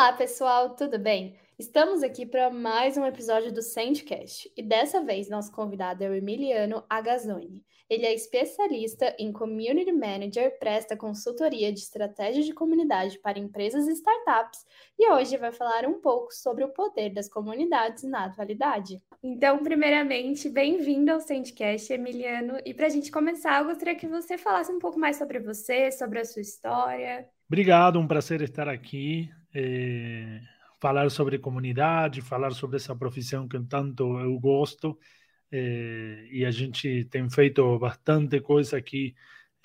Olá, pessoal, tudo bem? Estamos aqui para mais um episódio do Sandcast e dessa vez nosso convidado é o Emiliano Agazzoni. Ele é especialista em Community Manager, presta consultoria de estratégia de comunidade para empresas e startups e hoje vai falar um pouco sobre o poder das comunidades na atualidade. Então, primeiramente, bem-vindo ao Sandcast, Emiliano. E para a gente começar, eu gostaria que você falasse um pouco mais sobre você, sobre a sua história. Obrigado, um prazer estar aqui. É falar sobre comunidade, falar sobre essa profissão que tanto eu gosto. É, e a gente tem feito bastante coisa aqui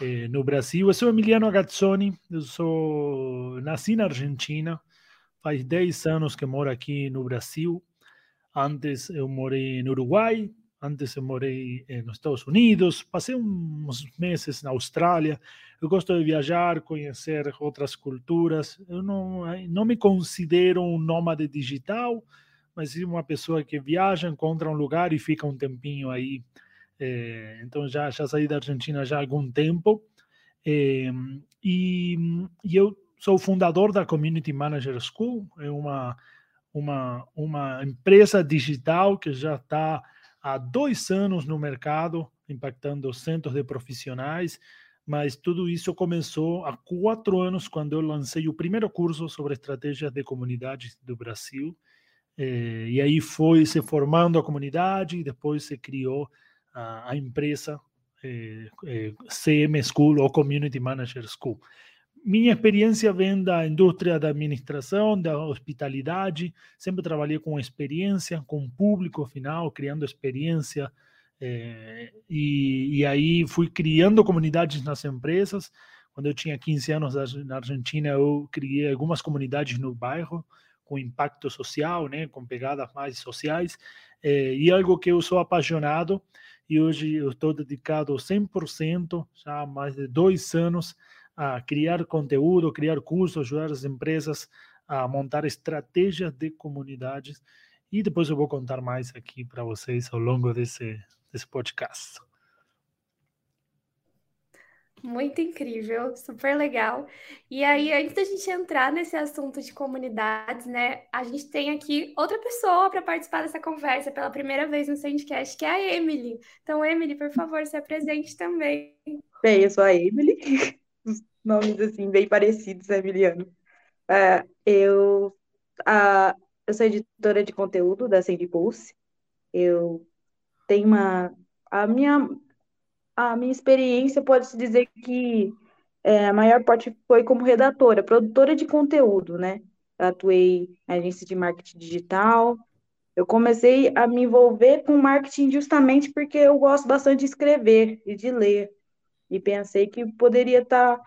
é, no Brasil. Eu sou Emiliano Agazzoni, eu sou, nasci na Argentina, faz 10 anos que moro aqui no Brasil. Antes eu morei no Uruguai, antes eu morei eh, nos Estados Unidos, passei uns meses na Austrália. Eu gosto de viajar, conhecer outras culturas. Eu não, eh, não me considero um nômade digital, mas sim uma pessoa que viaja, encontra um lugar e fica um tempinho aí. É, então já já saí da Argentina já há algum tempo e, e, eu sou fundador da Community Manager School, é uma uma uma empresa digital que já está há dois anos no mercado, impactando centos de profissionais, mas tudo isso começou há quatro anos, quando eu lancei o primeiro curso sobre estratégias de comunidades do Brasil. Eh, e aí foi se formando a comunidade e depois se criou a, a empresa eh, eh, CM School ou Community Manager School minha experiência vem da indústria da administração, da hospitalidade. Sempre trabalhei com experiência, com público final, criando experiência. É, e, e, aí fui criando comunidades nas empresas. Quando eu tinha 15 anos na Argentina, eu criei algumas comunidades no bairro com impacto social, né, com pegadas mais sociais. É, e algo que eu sou apaixonado. E hoje eu estou dedicado 100%, já há mais de dois anos, a criar conteúdo, criar cursos, ajudar as empresas a montar estratégias de comunidades. E depois eu vou contar mais aqui para vocês ao longo desse, desse podcast. Muito incrível, super legal. E aí, antes da gente entrar nesse assunto de comunidades, né, a gente tem aqui outra pessoa para participar dessa conversa pela primeira vez no Sandcast, que é a Emily. Então, Emily, por favor, se apresente também. Bem, eu sou a Emily, nomes assim bem parecidos, né, Emiliano? Uh, eu, uh, eu sou editora de conteúdo da Sandy Pulse. Eu tenho uma. A minha, a minha experiência pode-se dizer que é, a maior parte foi como redatora, produtora de conteúdo, né? Eu atuei na agência de marketing digital. Eu comecei a me envolver com marketing justamente porque eu gosto bastante de escrever e de ler. E pensei que poderia estar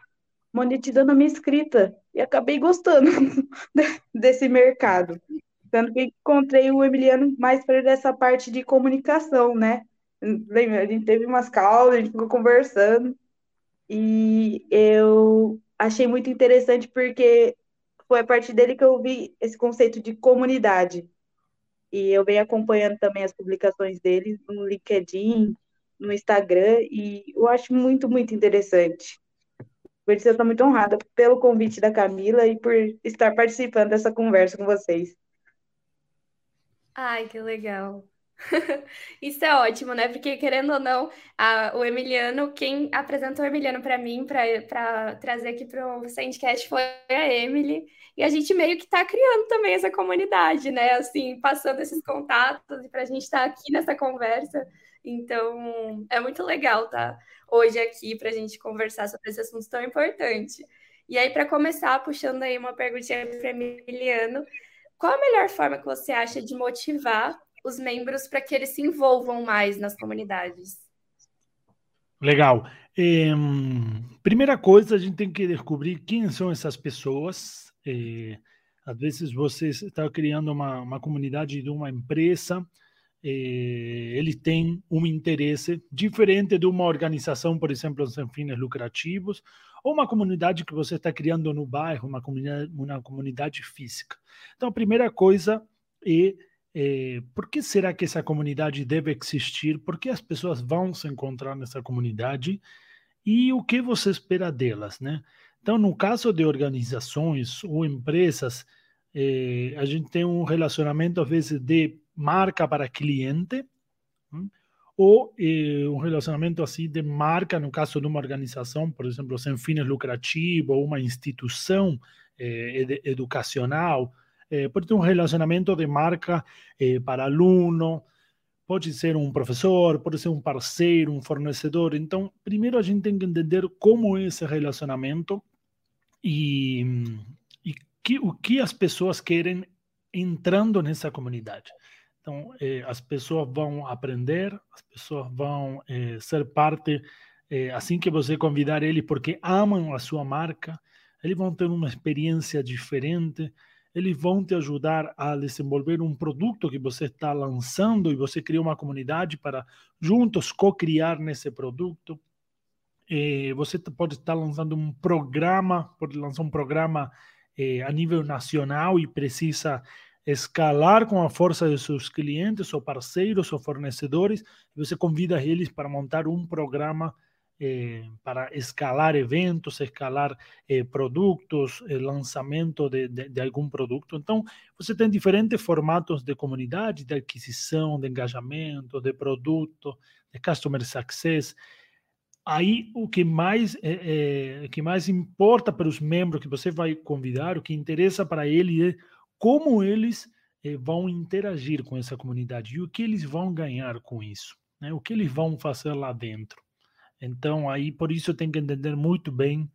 monetizando a minha escrita e acabei gostando desse mercado. Tanto que encontrei o Emiliano mais para essa parte de comunicação, né? Lembra, a gente teve umas calls, a gente ficou conversando e eu achei muito interessante porque foi a partir dele que eu vi esse conceito de comunidade. E eu venho acompanhando também as publicações dele no LinkedIn, no Instagram, e eu acho muito, muito interessante. Isso eu estou muito honrada pelo convite da Camila e por estar participando dessa conversa com vocês. Ai, que legal. Isso é ótimo, né? Porque, querendo ou não, a, o Emiliano, quem apresentou o Emiliano para mim, para trazer aqui para o Sandcast, foi a Emily. E a gente meio que está criando também essa comunidade, né? Assim, passando esses contatos e para a gente estar tá aqui nessa conversa. Então, é muito legal tá hoje aqui para a gente conversar sobre esse assunto tão importante. E aí, para começar, puxando aí uma perguntinha para Emiliano, qual a melhor forma que você acha de motivar os membros para que eles se envolvam mais nas comunidades? Legal. É, primeira coisa, a gente tem que descobrir quem são essas pessoas. É, às vezes você está criando uma, uma comunidade de uma empresa, ele tem um interesse diferente de uma organização, por exemplo, sem fins lucrativos, ou uma comunidade que você está criando no bairro, uma comunidade, uma comunidade física. Então, a primeira coisa é, é por que será que essa comunidade deve existir? Por que as pessoas vão se encontrar nessa comunidade? E o que você espera delas, né? Então, no caso de organizações ou empresas, é, a gente tem um relacionamento, às vezes, de marca para cliente, ou é, um relacionamento assim de marca, no caso de uma organização, por exemplo, sem fins lucrativos, uma instituição é, educacional, pode ter um relacionamento de marca para aluno, pode ser um professor, pode ser um parceiro, um fornecedor. Então, primeiro a gente tem que entender como é esse relacionamento e, e que, o que as pessoas querem entrando nessa comunidade. Então, eh, as pessoas vão aprender, as pessoas vão eh, ser parte, eh, assim que você convidar eles, porque amam a sua marca, eles vão ter uma experiência diferente, eles vão te ajudar a desenvolver um produto que você está lançando e você cria uma comunidade para juntos co-criar nesse produto. Eh, você pode estar lançando um programa, pode lançar um programa eh, a nível nacional e precisa escalar com a força de seus clientes ou parceiros ou fornecedores. Você convida eles para montar um programa eh, para escalar eventos, escalar eh, produtos, eh, lançamento de, de, de, algum produto. Então, você tem diferentes formatos de comunidade, de aquisição, de engajamento, de produto, de customer success. Aí, o que mais, é, que mais importa para os membros que você vai convidar, o que interessa para ele é como eles vão interagir com essa comunidade e o que eles vão ganhar com isso, né? o que eles vão fazer lá dentro. Então, aí, por isso, tem que entender muito bem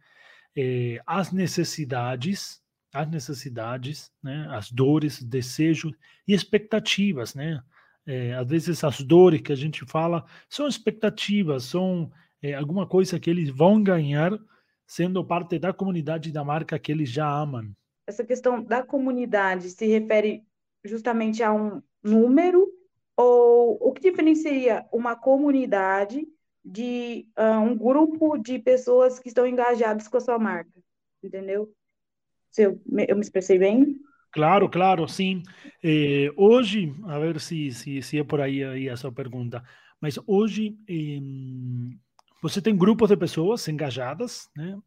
eh, as necessidades, as necessidades, né, as dores, desejos e expectativas, né? Eh, às vezes, as dores que a gente fala são expectativas, são eh, alguma coisa que eles vão ganhar sendo parte da comunidade da marca que eles já amam. Essa questão da comunidade se refere justamente a um número ou o que diferencia uma comunidade de uh, um grupo de pessoas que estão engajadas com a sua marca, entendeu? Se eu, eu me expressei bem? Claro, claro, sim. Eh, hoje, a ver se, se, se é por aí, aí a sua pergunta, mas hoje eh, você tem grupos de pessoas engajadas, né?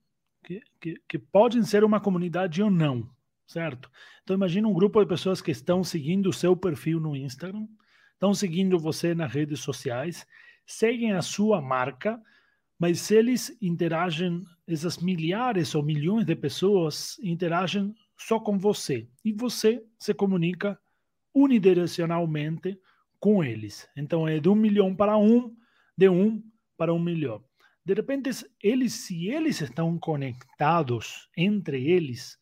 Que, que, que podem ser uma comunidade ou não, certo? Então, imagine um grupo de pessoas que estão seguindo o seu perfil no Instagram, estão seguindo você nas redes sociais, seguem a sua marca, mas se eles interagem, essas milhares ou milhões de pessoas interagem só com você e você se comunica unidirecionalmente com eles. Então é de um milhão para um, de um para um milhão. De repente, eles, se eles estão conectados entre eles,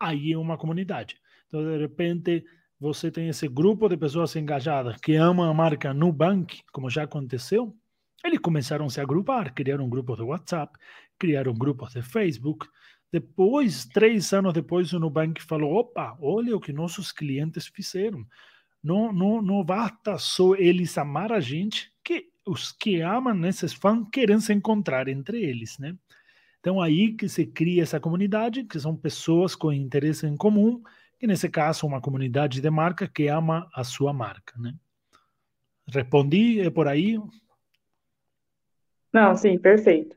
aí é uma comunidade. Então, de repente, você tem esse grupo de pessoas engajadas que amam a marca Nubank, como já aconteceu, eles começaram a se agrupar, criaram grupos de WhatsApp, criaram grupos de Facebook. Depois, três anos depois, o Nubank falou: opa, olha o que nossos clientes fizeram. Não, não, não basta só eles amar a gente, os que amam esses fãs querem se encontrar entre eles, né? Então, aí que se cria essa comunidade, que são pessoas com interesse em comum, que nesse caso uma comunidade de marca que ama a sua marca, né? Respondi, é por aí? Não, sim, perfeito.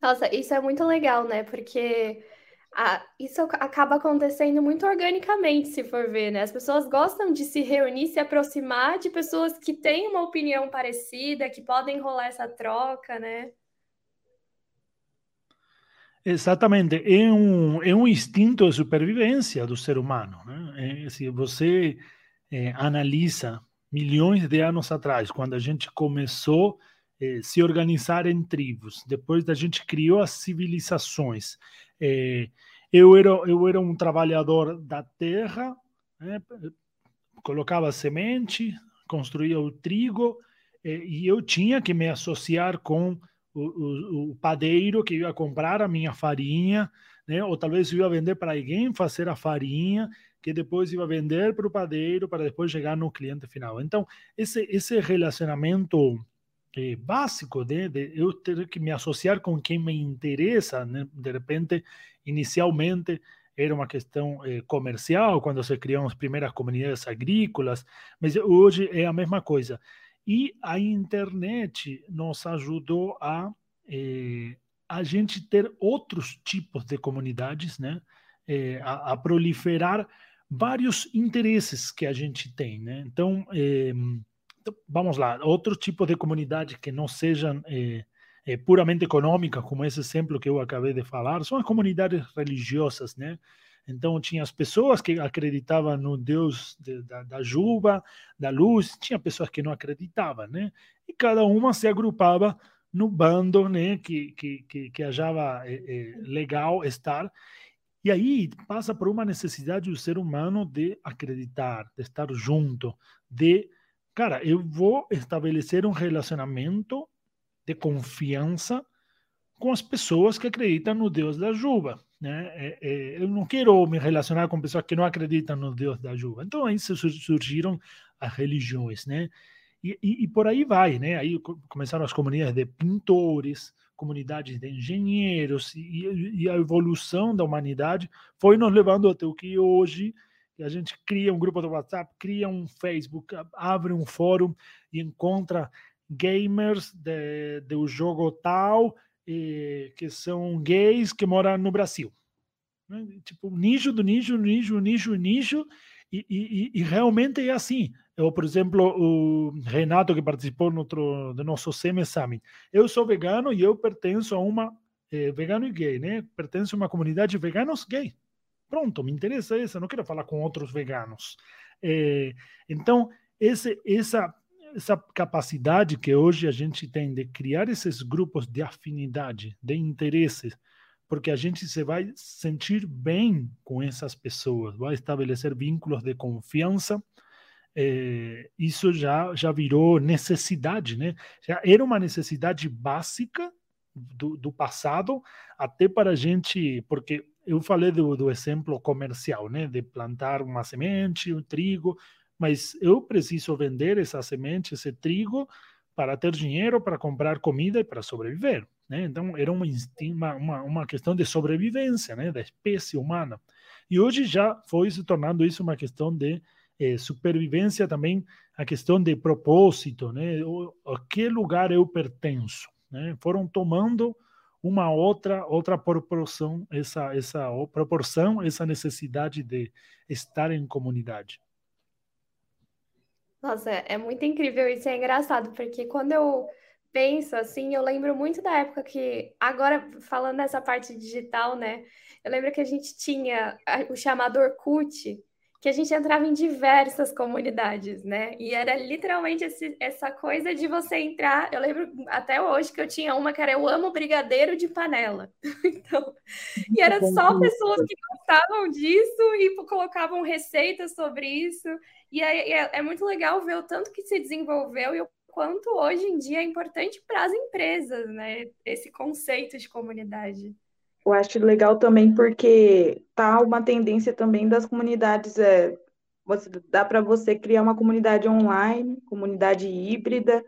Nossa, isso é muito legal, né? Porque a, isso acaba acontecendo muito organicamente, se for ver, né? As pessoas gostam de se reunir, se aproximar de pessoas que têm uma opinião parecida, que podem rolar essa troca, né? Exatamente, é um, é um instinto de supervivência do ser humano. Né? É, se você é, analisa milhões de anos atrás, quando a gente começou a eh, se organizar em tribos, depois da gente criou as civilizações. Eh, eu, era, eu era um trabalhador da terra, né? colocava semente, construía o trigo, eh, e eu tinha que me associar com o, o, o, padeiro que ia comprar a minha farinha, né? ou talvez ia vender para alguém fazer a farinha, que depois ia vender para o padeiro, para depois chegar no cliente final. Então, esse, esse relacionamento eh, básico de, de, eu ter que me associar com quem me interessa, né? de repente, inicialmente, era uma questão eh, comercial, quando se criaram as primeiras comunidades agrícolas, mas hoje é a mesma coisa. E a internet nos ajudou a, eh, a gente ter outros tipos de comunidades, né? a, a, proliferar vários interesses que a gente tem, né? Então, vamos lá, outro tipo de comunidade que não sejam é, é, puramente econômicas, como esse exemplo que eu acabei de falar, são as comunidades religiosas, né? Então, tinha as pessoas que acreditavam no Deus de, da, da chuva, da luz, tinha pessoas que não acreditavam, né? E cada uma se agrupava no bando, né? Que, que, que, que achava é, legal estar. E aí passa por uma necessidade do ser humano de acreditar, de estar junto, de, cara, eu vou estabelecer um relacionamento de confiança com as pessoas que acreditam no Deus da chuva. Né? É, é, eu não quero me relacionar com pessoas que não acreditam no Deus da chuva. Então aí surgiram as religiões, né? E, e, e, por aí vai, né? Aí começaram as comunidades de pintores, comunidades de engenheiros e, e, a evolução da humanidade foi nos levando até o que hoje a gente cria um grupo do WhatsApp, cria um Facebook, abre um fórum e encontra gamers de, do jogo tal eh, que são gays que moram no Brasil. Né? Tipo, nicho do nicho, nicho, nicho, nicho, e, e, e, realmente é assim. Eu, por exemplo, o Renato, que participou no outro, do nosso Semi Summit, eu sou vegano e eu pertenço a uma, eh, vegano e gay, né? Pertenço a uma comunidade de veganos gay. Pronto, me interessa isso, não quero falar com outros veganos. Eh, então, esse, essa essa capacidade que hoje a gente tem de criar esses grupos de afinidade, de interesses, porque a gente se vai sentir bem com essas pessoas, vai estabelecer vínculos de confiança. É, isso já já virou necessidade, né? Já era uma necessidade básica do, do passado, até para a gente, porque eu falei do, do exemplo comercial, né? De plantar uma semente, um trigo, mas eu preciso vender essa semente, esse trigo, para ter dinheiro para comprar comida e para sobreviver. Né? Então, era uma, uma, uma questão de sobrevivência né? da espécie humana. E hoje já foi se tornando isso uma questão de eh, supervivência também, a questão de propósito, né? O, a que lugar eu pertenço. Né? Foram tomando uma outra outra proporção essa essa proporção essa necessidade de estar em comunidade nossa, é, muito incrível isso, é engraçado, porque quando eu penso assim, eu lembro muito da época que, agora falando nessa parte digital, né? Eu lembro que a gente tinha o chamador Orkut, que a gente entrava em diversas comunidades, né? E era literalmente esse, essa coisa de você entrar. Eu lembro até hoje que eu tinha uma que era Eu Amo Brigadeiro de Panela. então, e era só pessoas que gostavam disso e colocavam receitas sobre isso. E é, é, é muito legal ver o tanto que se desenvolveu e o quanto hoje em dia é importante para as empresas, né? Esse conceito de comunidade. Eu acho legal também porque tá uma tendência também das comunidades é você dá para você criar uma comunidade online, comunidade híbrida,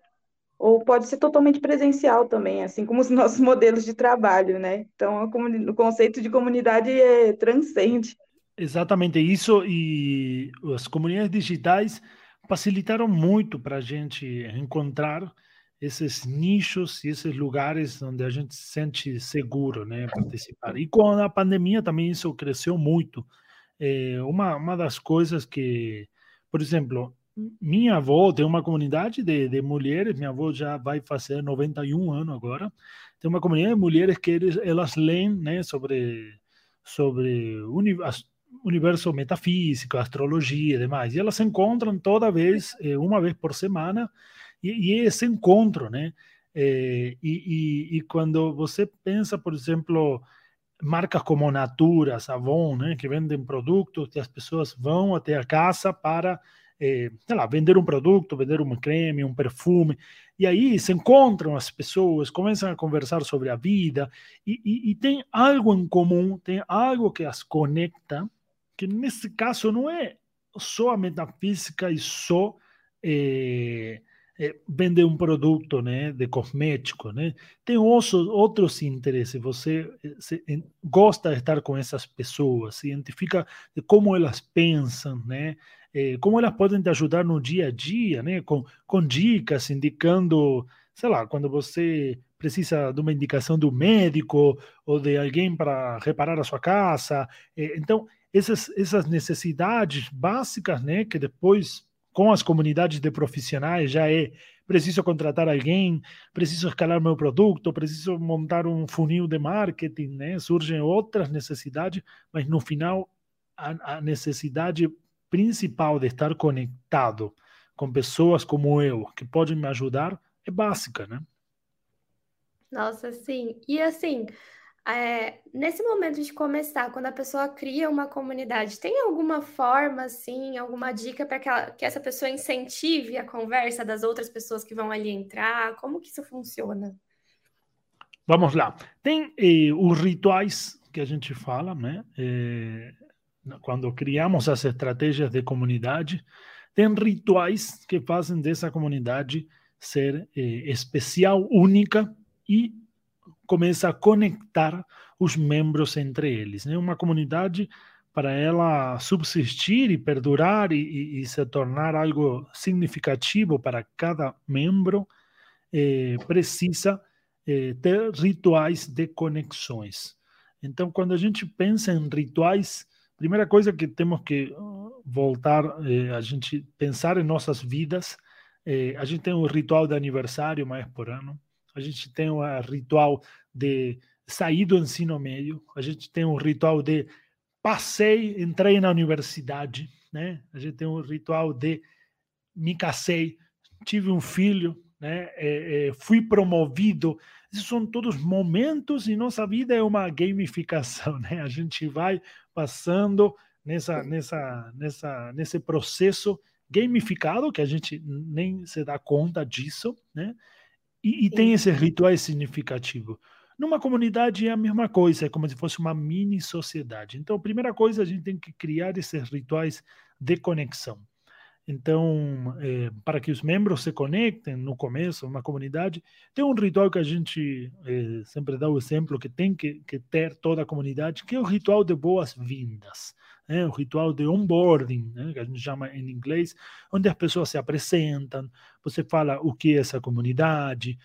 ou pode ser totalmente presencial também, assim como os nossos modelos de trabalho, né? Então, o conceito de comunidade é transcende. Exatamente isso, e as comunidades digitais facilitaram muito para a gente encontrar esses nichos e esses lugares onde a gente se sente seguro, né, participar. E com a pandemia também isso cresceu muito. É uma, uma das coisas que, por exemplo, minha avó tem uma comunidade de, de mulheres, minha avó já vai fazer 91 anos agora, tem uma comunidade de mulheres que eles, elas leem né, sobre, sobre universo metafísico, astrologia e demais. E elas se encontram toda vez, eh, uma vez por semana, e, e esse encontro, né? Eh, e, e, e, quando você pensa, por exemplo, marcas como Natura, Avon, né, que vendem produtos que as pessoas vão até a casa para, eh, sei lá, vender um produto, vender um creme, um perfume, e aí se encontram as pessoas, começam a conversar sobre a vida, e, e, e tem algo em comum, tem algo que as conecta, que nesse caso não é só a metafísica e só é, é, vender um produto né, de cosmético. Né? Tem outros, outros interesses. Você se, gosta de estar com essas pessoas, se identifica de como elas pensam, né? É, como elas podem te ajudar no dia a dia, né? com, com dicas, indicando, sei lá, quando você precisa de uma indicação do médico ou de alguém para reparar a sua casa. Então, essas, essas necessidades básicas, né, que depois com as comunidades de profissionais já é preciso contratar alguém, preciso escalar meu produto, preciso montar um funil de marketing, né? Surgem outras necessidades, mas no final a, a necessidade principal de estar conectado com pessoas como eu, que podem me ajudar, é básica, né? Nossa, sim. E assim, é, nesse momento de começar, quando a pessoa cria uma comunidade, tem alguma forma, assim, alguma dica para que, que, essa pessoa incentive a conversa das outras pessoas que vão ali entrar? Como que isso funciona? Vamos lá. Tem eh, os rituais que a gente fala, né? Eh, quando criamos as estratégias de comunidade, tem rituais que fazem dessa comunidade ser eh, especial, única e começa a conectar os membros entre eles. Né? Uma comunidade, para ela subsistir e perdurar e, e, se tornar algo significativo para cada membro, eh, precisa eh, ter rituais de conexões. Então, quando a gente pensa em rituais, primeira coisa que temos que voltar eh, a gente pensar em nossas vidas, eh, a gente tem um ritual de aniversário mais por ano, a gente tem um ritual de sair do ensino médio, a gente tem um ritual de passei, entrei na universidade, né? A gente tem um ritual de me casei, tive um filho, né? É, é, fui promovido. Esses são todos momentos e nossa vida é uma gamificação, né? A gente vai passando nessa, nessa, nessa, nesse processo gamificado que a gente nem se dá conta disso, né? E, e tem esse ritual significativo. Numa comunidade é a mesma coisa, é como se fosse uma mini sociedade. Então, a primeira coisa, a gente tem que criar esses rituais de conexão. Então, é, para que os membros se conectem no começo, uma comunidade, tem um ritual que a gente é, sempre dá o exemplo que tem que, que, ter toda a comunidade, que é o ritual de boas-vindas, né? o ritual de onboarding, né? que a gente chama em inglês, onde as pessoas se apresentam, você fala o que é essa comunidade,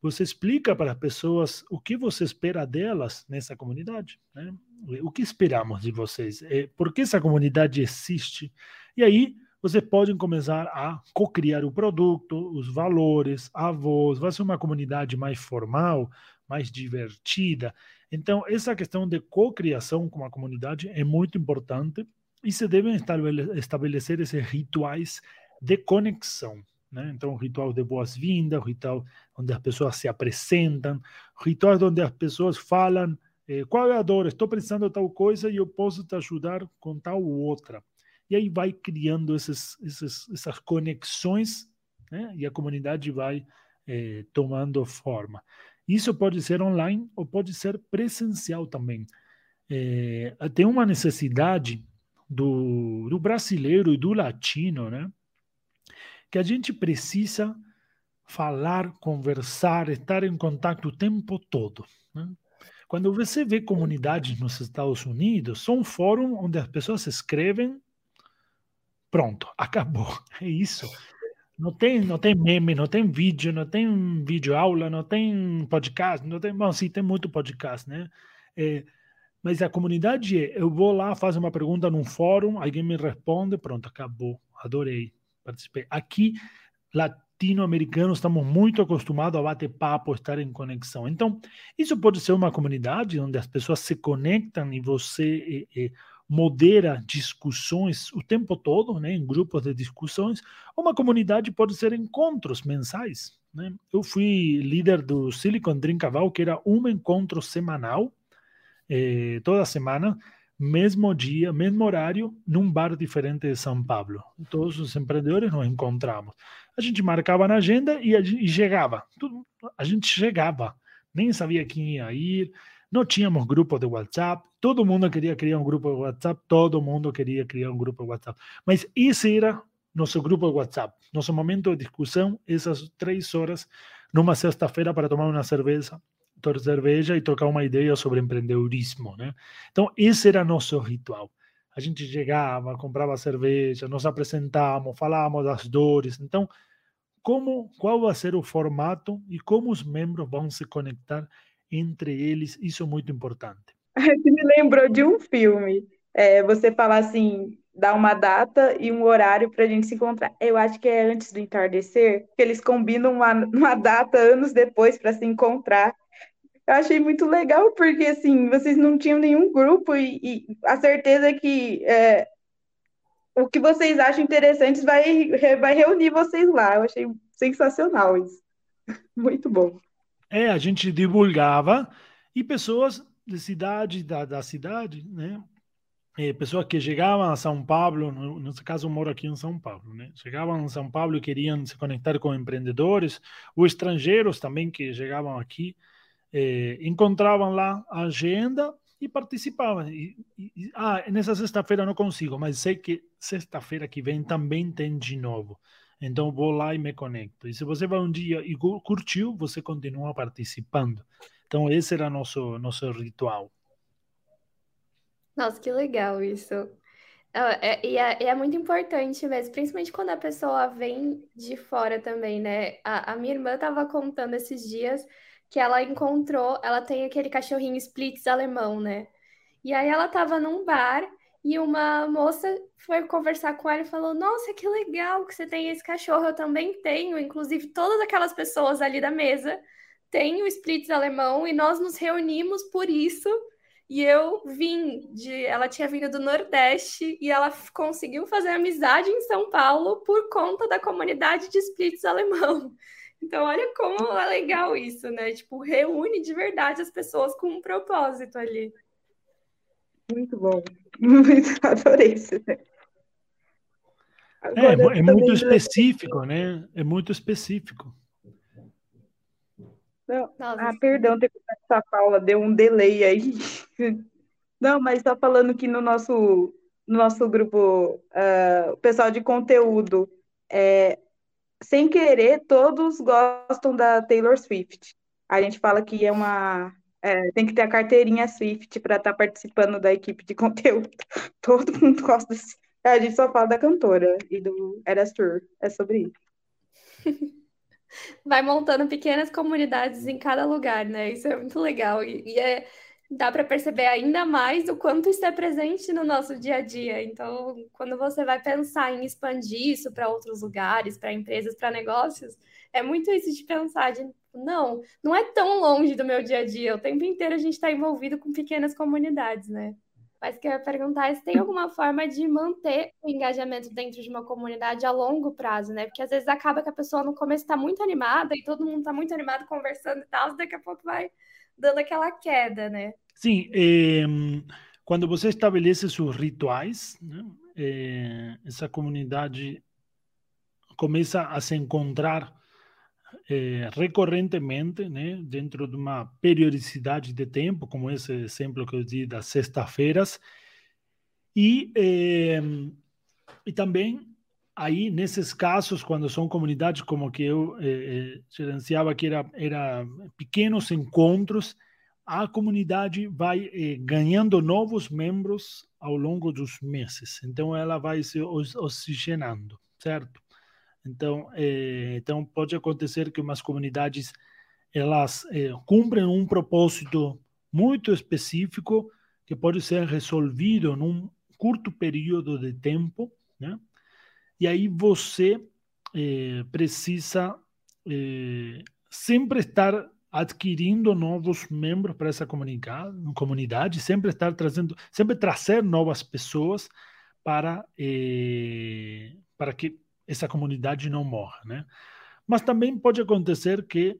você explica para as pessoas o que você espera delas nessa comunidade, né? O que esperamos de vocês? É, por que essa comunidade existe? E aí vocês podem começar a co-criar o produto, os valores, a voz, vai ser uma comunidade mais formal, mais divertida. Então, essa questão de co-criação com a comunidade é muito importante e se devem estabelecer esses rituais de conexão. Né? Então, ritual de boas-vindas, ritual onde as pessoas se apresentam, rituais onde as pessoas falam eh, qual é a dor, estou precisando de tal coisa e eu posso te ajudar com tal ou outra. E aí vai criando esses, esses, essas conexões né? e a comunidade vai eh, tomando forma. Isso pode ser online ou pode ser presencial também. É, tem uma necessidade do, do brasileiro e do latino, né? que a gente precisa falar, conversar, estar em contato o tempo todo. Né? Quando você vê comunidades nos Estados Unidos, são um fórum onde as pessoas escrevem, pronto, acabou, é isso. Não tem, não tem meme, não tem vídeo, não tem vídeo aula, não tem podcast, não tem, bom, sim, tem muito podcast, né? É, mas a comunidade é, eu vou lá, faço uma pergunta num fórum, alguém me responde, pronto, acabou, adorei participei. Aqui, latino-americanos, estamos muito acostumados a bater papo, estar em conexão. Então, isso pode ser uma comunidade onde as pessoas se conectam e você eh, eh, modera discussões o tempo todo, né, em grupos de discussões. Uma comunidade pode ser encontros mensais. Né? Eu fui líder do Silicon Drinkaval, que era um encontro semanal, eh, toda semana, mesmo dia, mesmo horário, num bar diferente de São Paulo. Todos os empreendedores nos encontramos. A gente marcava na agenda e, a, e chegava. Tudo, a gente chegava. Nem sabia quem ia ir. Não tínhamos grupo de WhatsApp. Todo mundo queria criar um grupo de WhatsApp. Todo mundo queria criar um grupo de WhatsApp. Mas esse era nosso grupo de WhatsApp. Nosso momento de discussão, essas três horas, numa sexta-feira para tomar uma cerveja cerveja e trocar uma ideia sobre empreendedorismo, né? Então, esse era nosso ritual. A gente chegava, comprava cerveja, nos apresentávamos, falávamos das dores. Então, como, qual vai ser o formato e como os membros vão se conectar entre eles. Isso é muito importante. Você me lembrou de um filme. É, você falar assim, dá uma data e um horário para a gente se encontrar. Eu acho que é antes do entardecer, que eles combinam uma, uma data anos depois para se encontrar. Eu achei muito legal, porque assim, vocês não tinham nenhum grupo e, e a certeza é que é, o que vocês acham interessantes vai, vai reunir vocês lá. Eu achei sensacional isso. Muito bom. É, a gente divulgava e pessoas de cidade, da, da cidade, né? É, pessoas que chegavam a São Paulo, no, nesse caso eu moro aqui em São Paulo, né? Chegavam a São Paulo e queriam se conectar com empreendedores, ou estrangeiros também que chegavam aqui, é, encontravam lá a agenda e participavam. E, e, ah, nessa sexta-feira não consigo, mas sei que sexta-feira que vem também tem de novo. Então vou lá e me conecto. E se você vai um dia e curtiu, você continua participando. Então esse era nosso nosso ritual. Nossa, que legal isso. É, e é, é, muito importante mesmo, principalmente quando a pessoa vem de fora também, né? A, a minha irmã estava contando esses dias que ela encontrou, ela tem aquele cachorrinho Splits alemão, né? E aí ela estava num bar e uma moça foi conversar com ela e falou: Nossa, que legal que você tem esse cachorro, eu também tenho. Inclusive, todas aquelas pessoas ali da mesa têm o Splits alemão e nós nos reunimos por isso e eu vim de. Ela tinha vindo do Nordeste e ela conseguiu fazer amizade em São Paulo por conta da comunidade de splits alemão. Então, olha como é legal isso, né? Tipo, reúne de verdade as pessoas com um propósito ali. Muito bom. Muito adorei isso. Né? É, é muito específico, né? É muito específico. Não. Ah, perdão ter começado a Paula, deu um delay aí. Não, mas só falando que no nosso, no nosso grupo, uh, o pessoal de conteúdo, é, sem querer, todos gostam da Taylor Swift. A gente fala que é uma. É, tem que ter a carteirinha Swift para estar tá participando da equipe de conteúdo. Todo mundo gosta. Desse... A gente só fala da cantora e do Eras Tour. É sobre isso. vai montando pequenas comunidades em cada lugar, né? Isso é muito legal. E, e é, dá para perceber ainda mais o quanto isso é presente no nosso dia a dia. Então, quando você vai pensar em expandir isso para outros lugares, para empresas, para negócios, é muito isso de pensar de não, não é tão longe do meu dia a dia. O tempo inteiro a gente está envolvido com pequenas comunidades, né? Mas que eu ia perguntar se tem alguma forma de manter o engajamento dentro de uma comunidade a longo prazo, né? Porque às vezes acaba que a pessoa no começo está muito animada e todo mundo está muito animado conversando e tal, daqui a pouco vai dando aquela queda, né? Sim, eh, quando você estabelece seus rituais, né, eh, essa comunidade começa a se encontrar é, recorrentemente, né, dentro de uma periodicidade de tempo, como esse exemplo que eu dei das sextas-feiras, e, é, e também aí nesses casos, quando são comunidades como que eu é, gerenciava, que era, era pequenos encontros, a comunidade vai ganhando novos membros ao longo dos meses. Então ela vai se oxigenando, certo? Então, é, então pode acontecer que umas comunidades elas é, cumprem um propósito muito específico que pode ser resolvido num curto período de tempo, né? E aí você é, precisa sempre estar adquirindo novos membros para essa comunidade, comunidade, sempre estar trazendo, sempre trazer novas pessoas para para que essa comunidade não morra, né? Mas também pode acontecer que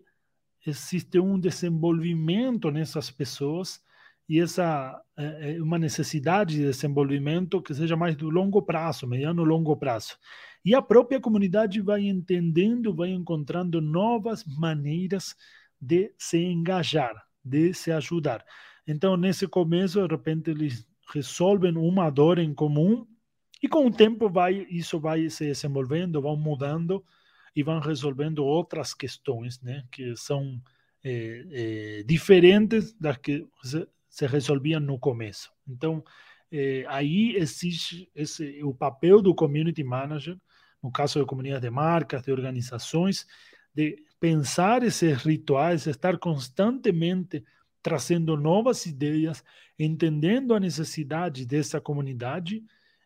existe um desenvolvimento nessas pessoas e essa é, é uma necessidade de desenvolvimento que seja mais do longo prazo, mediano longo prazo. E a própria comunidade vai entendendo, vai encontrando novas maneiras de se engajar, de se ajudar. Então, nesse começo, de repente, eles resolvem uma dor em comum e com o tempo vai isso vai se desenvolvendo, vão mudando e vão resolvendo outras questões, né, que são é, é, diferentes das que se, resolviam no começo. Então, é, aí existe esse, o papel do community manager no caso de comunidades de marcas, de organizações, de pensar esses rituais, estar constantemente trazendo novas ideias, entendendo a necessidade dessa comunidade.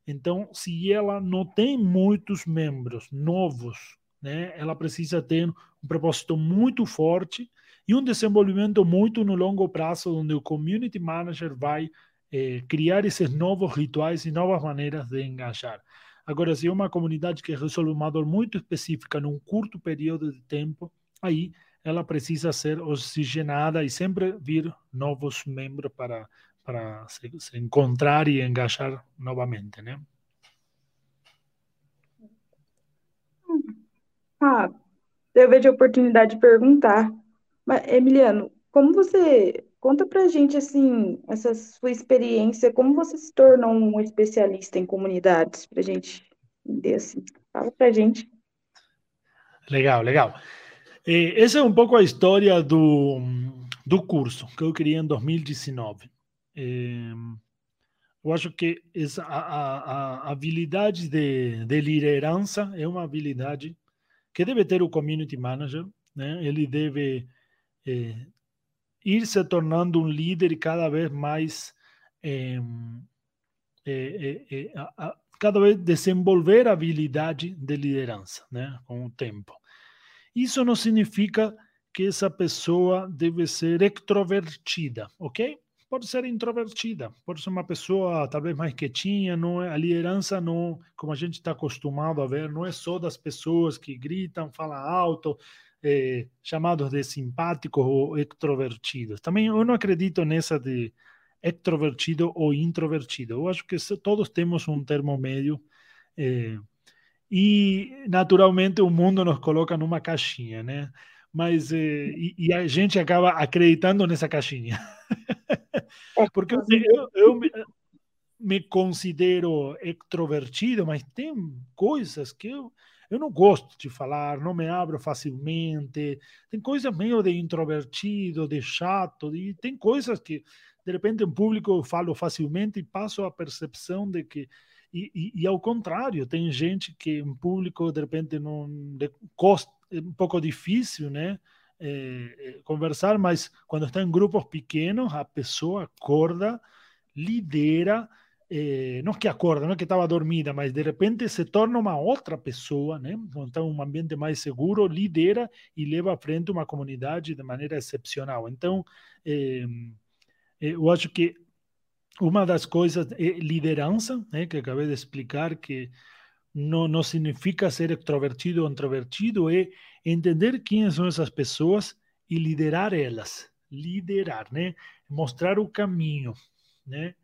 Então, se ela não tem muitos membros novos, né, ela precisa ter um propósito muito forte e um desenvolvimento muito no longo prazo, onde o community manager vai eh, criar esses novos rituais e novas maneiras de engajar. Agora, se é uma comunidade que resolve uma dor muito específica num curto período de tempo, aí ela precisa ser oxigenada e sempre vir novos membros para, para se, se encontrar e engajar novamente, né? Ah, eu vejo a oportunidade de perguntar. Mas, Emiliano, como você conta pra gente assim essa sua experiência, como você se tornou um especialista em comunidades, pra gente entender assim. Fala pra gente. Legal, legal. Eh, essa é um pouco a história do, do curso que eu criei em 2019. Eh, eu acho que essa, a, a, a habilidade de, de liderança é uma habilidade que deve ter o community manager, né? Ele deve eh, ir se tornando um líder cada vez mais eh, eh, a, cada vez desenvolver a habilidade de liderança, né, com o tempo. Isso não significa que essa pessoa deve ser extrovertida, ok? Pode ser introvertida, pode ser uma pessoa talvez mais quietinha, não é, a liderança não, como a gente está acostumado a ver, não é só das pessoas que gritam, falam alto, eh, chamados de simpáticos ou extrovertidos. Também eu não acredito nessa de extrovertido ou introvertido. Eu acho que todos temos um termo médio eh, e, naturalmente, o mundo nos coloca numa caixinha, né? Mas eh, e, e, a gente acaba acreditando nessa caixinha. Porque eu, eu, eu me, me considero extrovertido, mas tem coisas que eu eu não gosto de falar, não me abro facilmente. Tem coisas meio de introvertido, de chato, e tem coisas que, de repente, em público eu falo facilmente e passo a percepção de que. E, e, e ao contrário, tem gente que em público, de repente, não. De, costa, é um pouco difícil, né? É, conversar, mas quando está em grupos pequenos, a pessoa acorda, lidera eh, não que acorda, não é que estava dormida, mas de repente se torna uma outra pessoa, né? Quando está em um ambiente mais seguro, lidera e leva à frente uma comunidade de maneira excepcional. Então, eh, eu acho que uma das coisas é liderança, né? Que acabei de explicar que não, não significa ser extrovertido ou introvertido, é entender quem são essas pessoas e liderar elas. Liderar, né? Mostrar o caminho, né?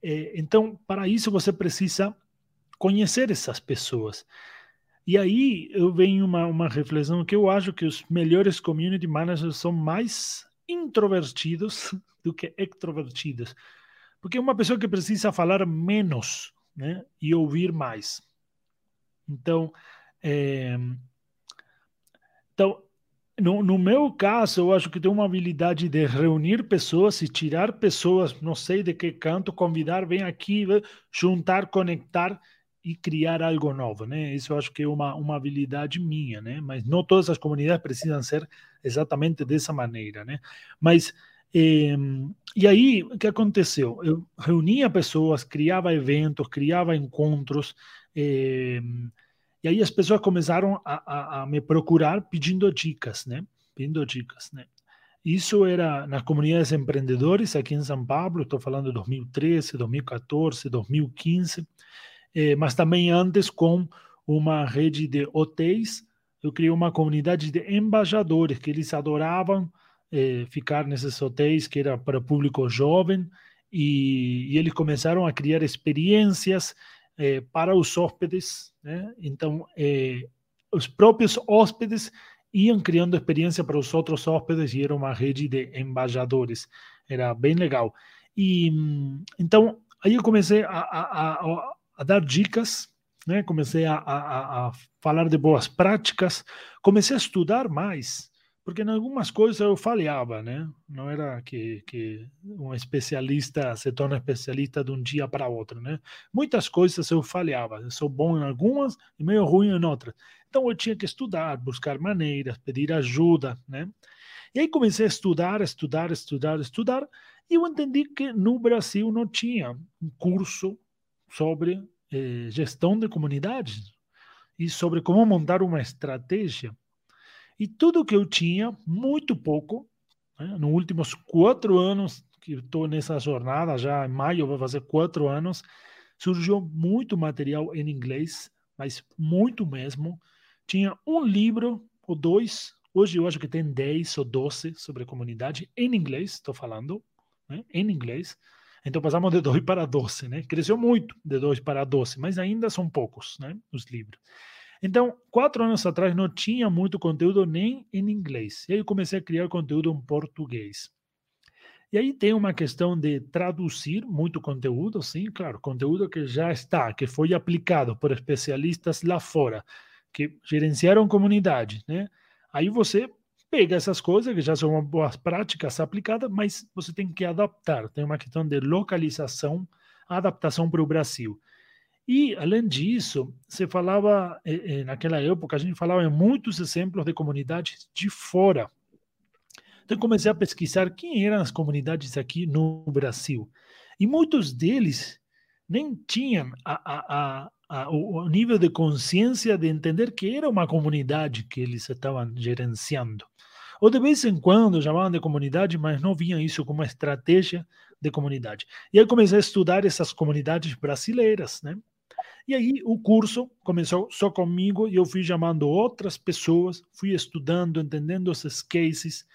É, então, para isso, você precisa conhecer essas pessoas. E aí eu venho uma, uma reflexão que eu acho que os melhores community managers são mais introvertidos do que extrovertidos. Porque é uma pessoa que precisa falar menos né, e ouvir mais. Então, é, então no, no, meu caso, eu acho que tem uma habilidade de reunir pessoas e tirar pessoas, não sei de que canto, convidar, vem aqui, juntar, conectar e criar algo novo, né? Isso eu acho que é uma, uma habilidade minha, né? Mas não todas as comunidades precisam ser exatamente dessa maneira, né? Mas, eh, e aí, o que aconteceu? Eu reunia pessoas, criava eventos, criava encontros, eh, e aí as pessoas começaram a, a, a me procurar pedindo dicas, né? Pedindo dicas, né? Isso era nas comunidades empreendedores aqui em São Paulo, estou falando de 2013, 2014, 2015, eh, mas também antes com uma rede de hotéis, eu criei uma comunidade de embaixadores que eles adoravam eh, ficar nesses hotéis que era para público jovem e, e eles começaram a criar experiências eh, para os hóspedes. Né? Então, eh, os próprios hóspedes iam criando experiência para os outros hóspedes e era uma rede de embaixadores. Era bem legal. E então, aí eu comecei a, a, a, a dar dicas, né? comecei a falar de boas práticas, comecei a estudar mais porque em algumas coisas eu falhava, né? Não era que, que um especialista se torna especialista de um dia para outro, né? Muitas coisas eu falhava, eu sou bom em algumas e meio ruim em outras. Então eu tinha que estudar, buscar maneiras, pedir ajuda, né? E aí comecei a estudar, estudar, estudar, estudar, e eu entendi que no Brasil não tinha um curso sobre eh, gestão de comunidades e sobre como montar uma estratégia e tudo que eu tinha, muito pouco, né? nos últimos quatro anos que estou nessa jornada, já em maio vai fazer quatro anos, surgiu muito material em inglês, mas muito mesmo. Tinha um livro ou dois, hoje eu acho que tem 10 ou 12 sobre comunidade, em inglês, estou falando, né? em inglês. Então passamos de 2 para 12, né? Cresceu muito de 2 para 12, mas ainda são poucos, né? Os livros. Então, quatro anos atrás não tinha muito conteúdo nem em inglês. E aí comecei a criar conteúdo em português. E aí tem uma questão de traduzir muito conteúdo, sim, claro, conteúdo que já está, que foi aplicado por especialistas lá fora, que gerenciaram comunidade, né? Aí você pega essas coisas que já são boas práticas aplicadas, mas você tem que adaptar. Tem uma questão de localização, adaptação para o Brasil. E, além disso, você falava, eh, eh, naquela época, a gente falava em muitos exemplos de comunidades de fora. Então, comecei a pesquisar quem eram as comunidades aqui no Brasil. E muitos deles nem tinham a, a, a, o nível de consciência de entender que era uma comunidade que eles estavam gerenciando. Ou de vez em quando chamavam de comunidade, mas não viam isso como estratégia de comunidade. E aí comecei a estudar essas comunidades brasileiras, né? E aí o curso começou só comigo e eu fui chamando outras pessoas, fui estudando, entendendo esses cases.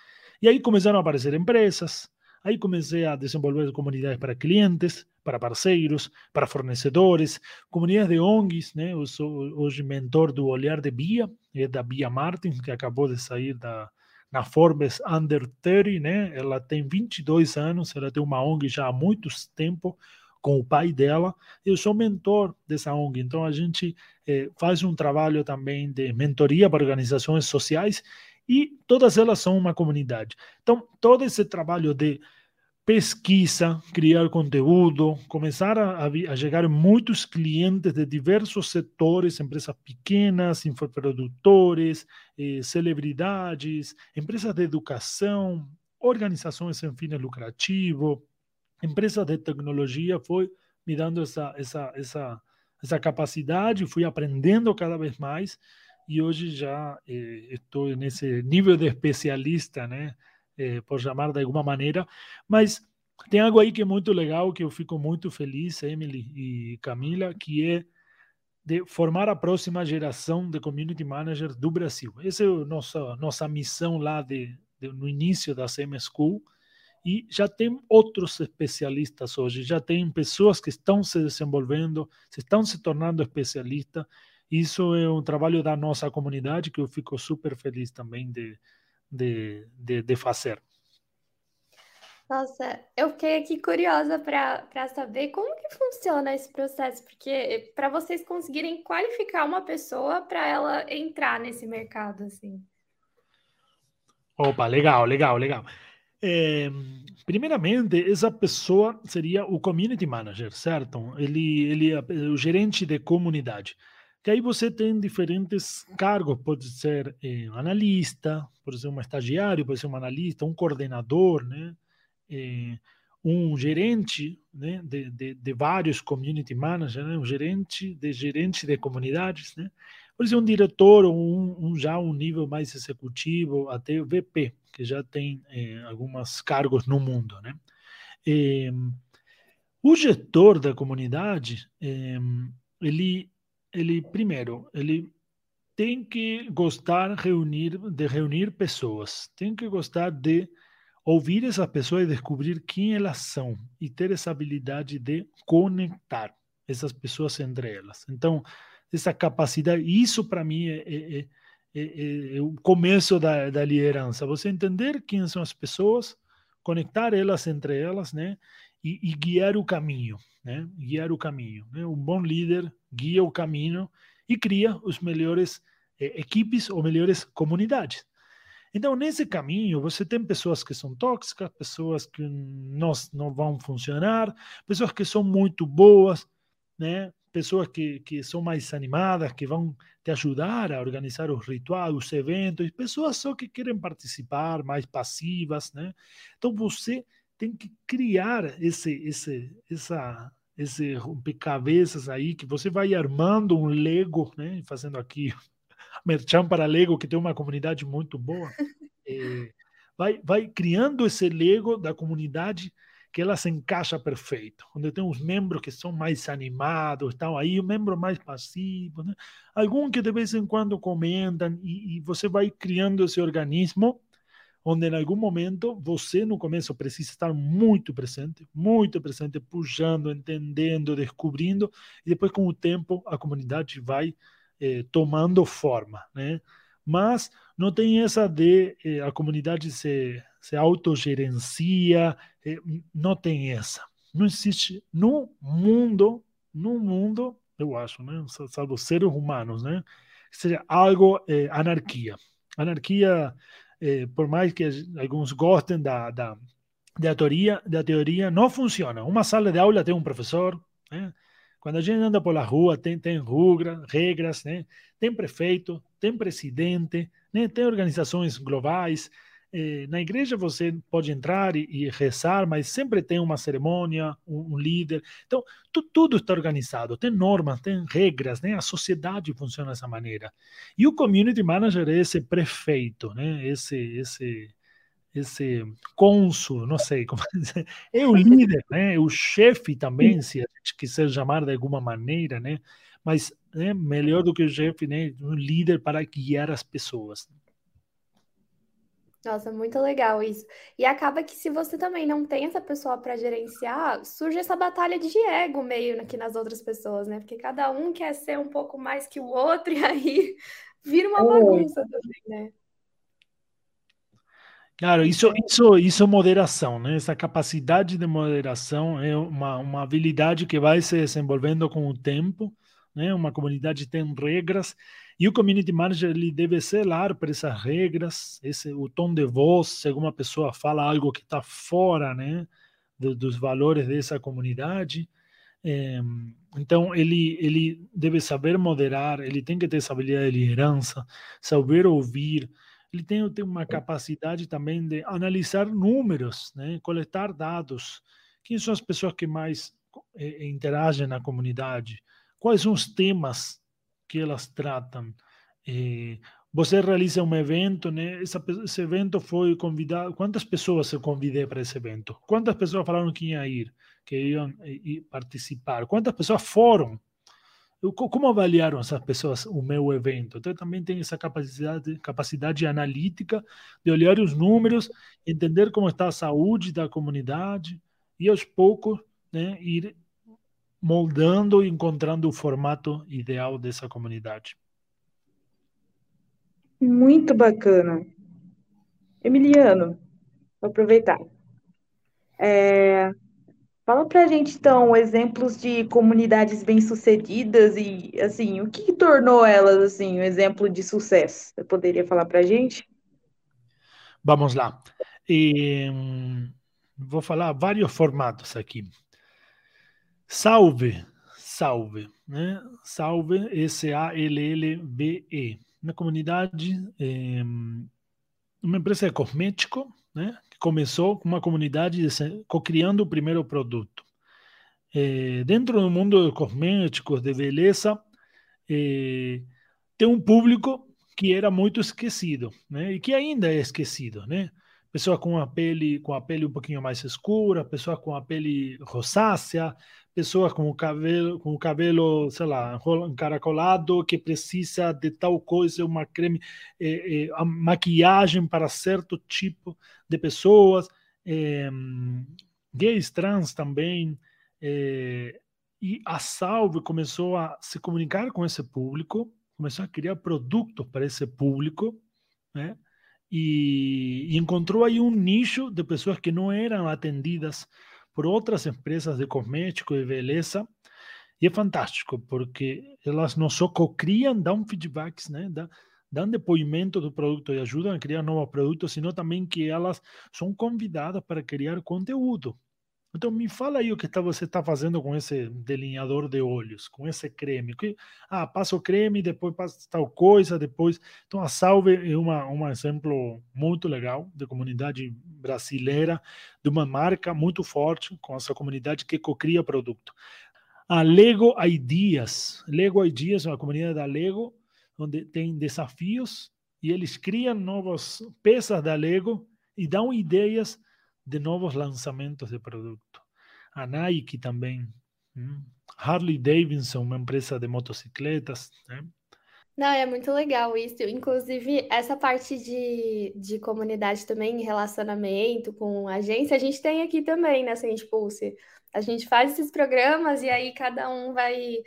E aí começaram a aparecer empresas. Aí comecei a desenvolver comunidades para clientes, para parceiros, para fornecedores, comunidades de ONGs, né? Eu sou hoje mentor do Olhar de Bia, é da Bia Martins, que acabou de sair da na Forbes Under 30, né? Ela tem 22 anos, ela tem uma ONG já há muito tempo, com o pai dela. Eu sou mentor dessa ONG, então a gente eh, faz um trabalho também de mentoria para organizações sociais e todas elas são uma comunidade. Então, todo esse trabalho de pesquisa, criar conteúdo, começar a, a chegar muitos clientes de diversos setores, empresas pequenas, infoprodutores, eh, celebridades, empresas de educação, organizações sem fins lucrativos, empresa de tecnologia foi me dando essa, essa, essa, essa capacidade, fui aprendendo cada vez mais e hoje já eh, estou nesse nível de especialista, né, eh, por chamar de alguma maneira, mas tem algo aí que é muito legal, que eu fico muito feliz, Emily e Camila, que é de formar a próxima geração de community managers do Brasil. Essa é a nossa, nossa missão lá de, de no início da CM School, e já tem outros especialistas hoje, já tem pessoas que estão se desenvolvendo, se estão se tornando especialistas. Isso é um trabalho da nossa comunidade que eu fico super feliz também de, de, de, de fazer. Nossa, eu fiquei aqui curiosa para saber como que funciona esse processo, porque para vocês conseguirem qualificar uma pessoa para ela entrar nesse mercado, assim. Opa, legal, legal, legal. É, primeiramente, essa pessoa seria o community manager, certo? Ele, ele é o gerente de comunidade. Que aí você tem diferentes cargos, pode ser é, analista, pode ser um estagiário, pode ser um analista, um coordenador, né? É, um gerente né? de, de, de, vários community managers, né? um gerente de gerente de comunidades, né? Pode ser um diretor ou um, um já um nível mais executivo, até o VP, que já tem eh, alguns cargos no mundo, né? Eh, o gestor da comunidade, eh, ele, ele primeiro, ele tem que gostar reunir, de reunir pessoas, tem que gostar de ouvir essas pessoas e descobrir quem elas são e ter essa habilidade de conectar essas pessoas entre elas. Então, essa capacidade, isso para mim é, é, é é, é, é, o começo da, da liderança. Você entender quem são as pessoas, conectar elas entre elas, né? E, e guiar o caminho, né? Guiar o caminho. Né? Um bom líder guia o caminho e cria os melhores é, equipes ou melhores comunidades. Então, nesse caminho, você tem pessoas que são tóxicas, pessoas que não, não vão funcionar, pessoas que são muito boas, né? Pessoas que, que são mais animadas, que vão te ajudar a organizar os rituais, os eventos, pessoas só que querem participar, mais passivas, né? Então você tem que criar esse, esse, essa, esse rompecabezas aí, que você vai armando um Lego, né? Fazendo aqui merchan para Lego, que tem uma comunidade muito boa. É, vai, vai criando esse Lego da comunidade que ela se encaixa perfeito, onde tem os membros que são mais animados, estão aí, o membro mais passivo, né? algum que de vez em quando comentam, e, e você vai criando esse organismo, onde em algum momento você no começo precisa estar muito presente, muito presente, puxando, entendendo, descobrindo, e depois com o tempo a comunidade vai eh, tomando forma, né? Mas não tem essa de eh, a comunidade se, se autogerencia, eh, não tem essa. Não existe no mundo, no mundo, eu acho, né? Salvo seres humanos, né? Seja algo eh, anarquia. Anarquia, eh, por mais que alguns gostem da, da, da, teoria, da teoria, não funciona. Uma sala de aula tem um professor, né? Quando a gente anda pela rua, tem, tem regras, né? tem prefeito, tem presidente, né? tem organizações globais. Eh, na igreja você pode entrar e, e, rezar, mas sempre tem uma cerimônia, um, um líder. Então, tu, tudo está organizado, tem normas, tem regras, né? a sociedade funciona dessa maneira. E o community manager é esse prefeito, né? esse, esse, esse cônsul, não sei como dizer, é o líder, né? É o chefe também, se a gente quiser chamar de alguma maneira, né? Mas né, melhor do que o chefe, né? Um líder para guiar as pessoas. Nossa, muito legal isso. E acaba que se você também não tem essa pessoa para gerenciar, surge essa batalha de ego meio aqui nas outras pessoas, né? Porque cada um quer ser um pouco mais que o outro e aí vira uma bagunça também, né? Claro, isso, isso, isso é moderação, né? Essa capacidade de moderação é uma, uma habilidade que vai se desenvolvendo com o tempo, né? Uma comunidade tem regras e o community manager ele deve zelar por essas regras, esse o tom de voz, se alguma pessoa fala algo que está fora, né? Do, dos valores dessa comunidade. É, então ele ele deve saber moderar, ele tem que ter essa habilidade de liderança, saber ouvir ele tem, tem uma capacidade também de analisar números, né? coletar dados. Quem são as pessoas que mais eh, interagem na comunidade? Quais são os temas que elas tratam? Eh, você realiza um evento, né? Essa, esse evento foi convidado. Quantas pessoas eu convidei para esse evento? Quantas pessoas falaram que iam ir, que iam eh, participar? Quantas pessoas foram? Como avaliaram essas pessoas o meu evento? Então, também tem essa capacidade, capacidade analítica de olhar os números, entender como está a saúde da comunidade e, aos poucos, né, ir moldando e encontrando o formato ideal dessa comunidade. Muito bacana. Emiliano, vou aproveitar. É, Fala pra gente, então, exemplos de comunidades bem-sucedidas e, assim, o que, tornou elas, assim, um exemplo de sucesso? Você poderia falar pra gente? Vamos lá. E, vou falar vários formatos aqui. Salve, salve, né? Salve, S-A-L-L-V-E. Uma comunidade, é, uma empresa de cosmético, né? Começou com uma comunidade co-criando o primeiro produto. É, dentro do mundo de cosméticos, de beleza, é, tem um público que era muito esquecido, né? E que ainda é esquecido, né? Pessoa com a pele com a pele um pouquinho mais escura, pessoa com a pele rosácea, pessoas com o cabelo, com o cabelo, sei lá, encaracolado, que precisa de tal coisa, uma creme, é, é, a maquiagem para certo tipo de pessoas, é, gays, trans também. e a Salve começou a se comunicar com esse público, começou a criar produtos para esse público, né? E, e encontrou aí um nicho de pessoas que não eram atendidas por outras empresas de cosmético e beleza. E é fantástico, porque elas não só co-criam, dão feedbacks, né? Dá, dão depoimento do produto e ajudam a criar novos produtos, sino também que elas são convidadas para criar conteúdo. Então, me fala aí o que tá, você está fazendo com esse delineador de olhos, com esse creme. Ah, passa o creme, depois passa tal coisa, depois. Então, a Salve é uma, um exemplo muito legal de comunidade brasileira, de uma marca muito forte, com essa comunidade que cocria produto. A Lego Ideas. Lego Ideas é uma comunidade da Lego, onde tem desafios e eles criam novas peças da Lego e dão ideias de novos lançamentos de produto. A Nike também. Harley Davidson, uma empresa de motocicletas. Né? Não, é muito legal isso. Inclusive, essa parte de, de comunidade também, relacionamento com agência, a gente tem aqui também nessa né, Pulse. A gente faz esses programas e aí cada um vai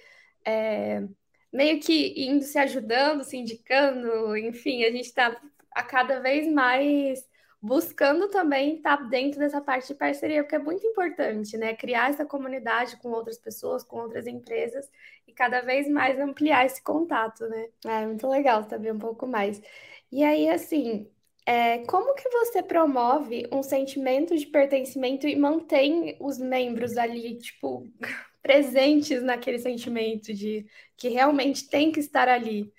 é, meio que indo se ajudando, se indicando, enfim, a gente está a cada vez mais buscando também estar tá dentro dessa parte de parceria, porque é muito importante, né? Criar essa comunidade com outras pessoas, com outras empresas e cada vez mais ampliar esse contato, né? É muito legal saber um pouco mais. E aí, assim, é, como que você promove um sentimento de pertencimento e mantém os membros ali, tipo, presentes naquele sentimento de que realmente tem que estar ali?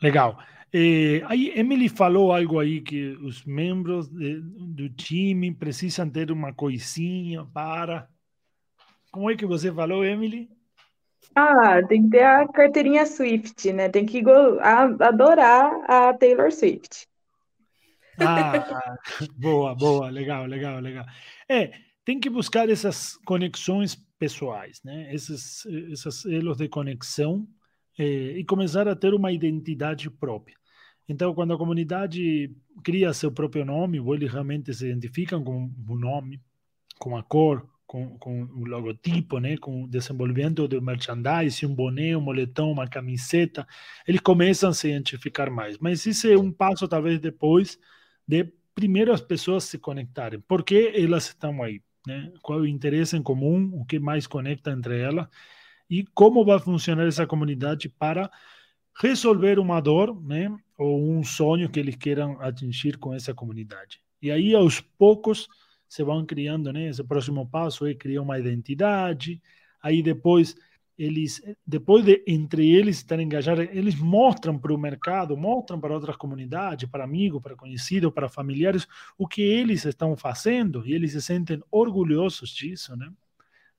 Legal. Eh, aí Emily falou algo aí que os membros de, do time precisam ter uma coisinha para. Como é que você falou, Emily? Ah, tem que ter a carteirinha Swift, né? Tem que adorar a Taylor Swift. Ah, boa, boa, legal, legal, legal. É, tem que buscar essas conexões pessoais, né? Esses, esses elos de conexão eh, e começar a ter uma identidade própria. Então, quando a comunidade cria seu próprio nome, ou eles realmente se identificam com o nome, com a cor, com, com o logotipo, né, com o desenvolvimento do merchandising, um boné, um moletom, uma camiseta, eles começam a se identificar mais. Mas isso é um passo, talvez, depois de primeiro as pessoas se conectarem. Por que elas estão aí? Né? Qual é o interesse em comum? O que mais conecta entre elas? E como vai funcionar essa comunidade para resolver uma dor, né, ou um sonho que eles queiram atingir com essa comunidade. E aí, aos poucos, se vão criando, né, esse próximo passo é criar uma identidade, aí depois eles, depois de entre eles estarem engajados, eles mostram para o mercado, mostram para outras comunidades, para amigos, para conhecidos, para familiares, o que eles estão fazendo, e eles se sentem orgulhosos disso, né?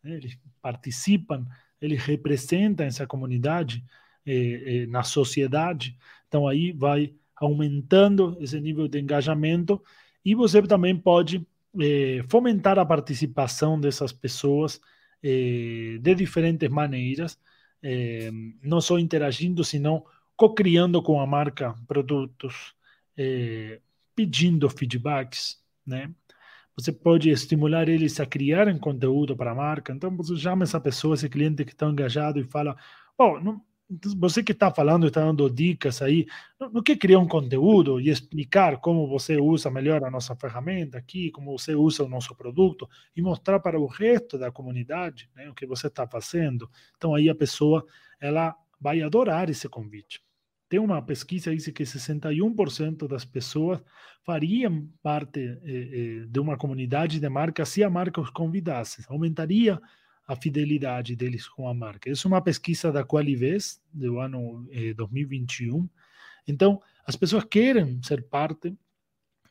Eles participam, eles representam essa comunidade, eh, eh, na sociedade. Então aí vai aumentando esse nível de engajamento e você também pode eh, fomentar a participação dessas pessoas eh, de diferentes maneiras, eh, não só interagindo, senão co-criando com a marca produtos, eh, pedindo feedbacks, né? Você pode estimular eles a criarem conteúdo para a marca. Então, você chama essa pessoa, esse cliente que está engajado e fala: Oh, não, você que está falando, está dando dicas aí, no que criar um conteúdo e explicar como você usa melhor a nossa ferramenta aqui, como você usa o nosso produto e mostrar para o resto da comunidade né, o que você está fazendo. Então aí a pessoa ela vai adorar esse convite. Tem uma pesquisa que diz que 61% das pessoas fariam parte eh, eh, de uma comunidade de marca se a marca os convidasse. Aumentaria a fidelidade deles com a marca. Isso é uma pesquisa da Qualivest, do ano eh, 2021. Então, as pessoas querem ser parte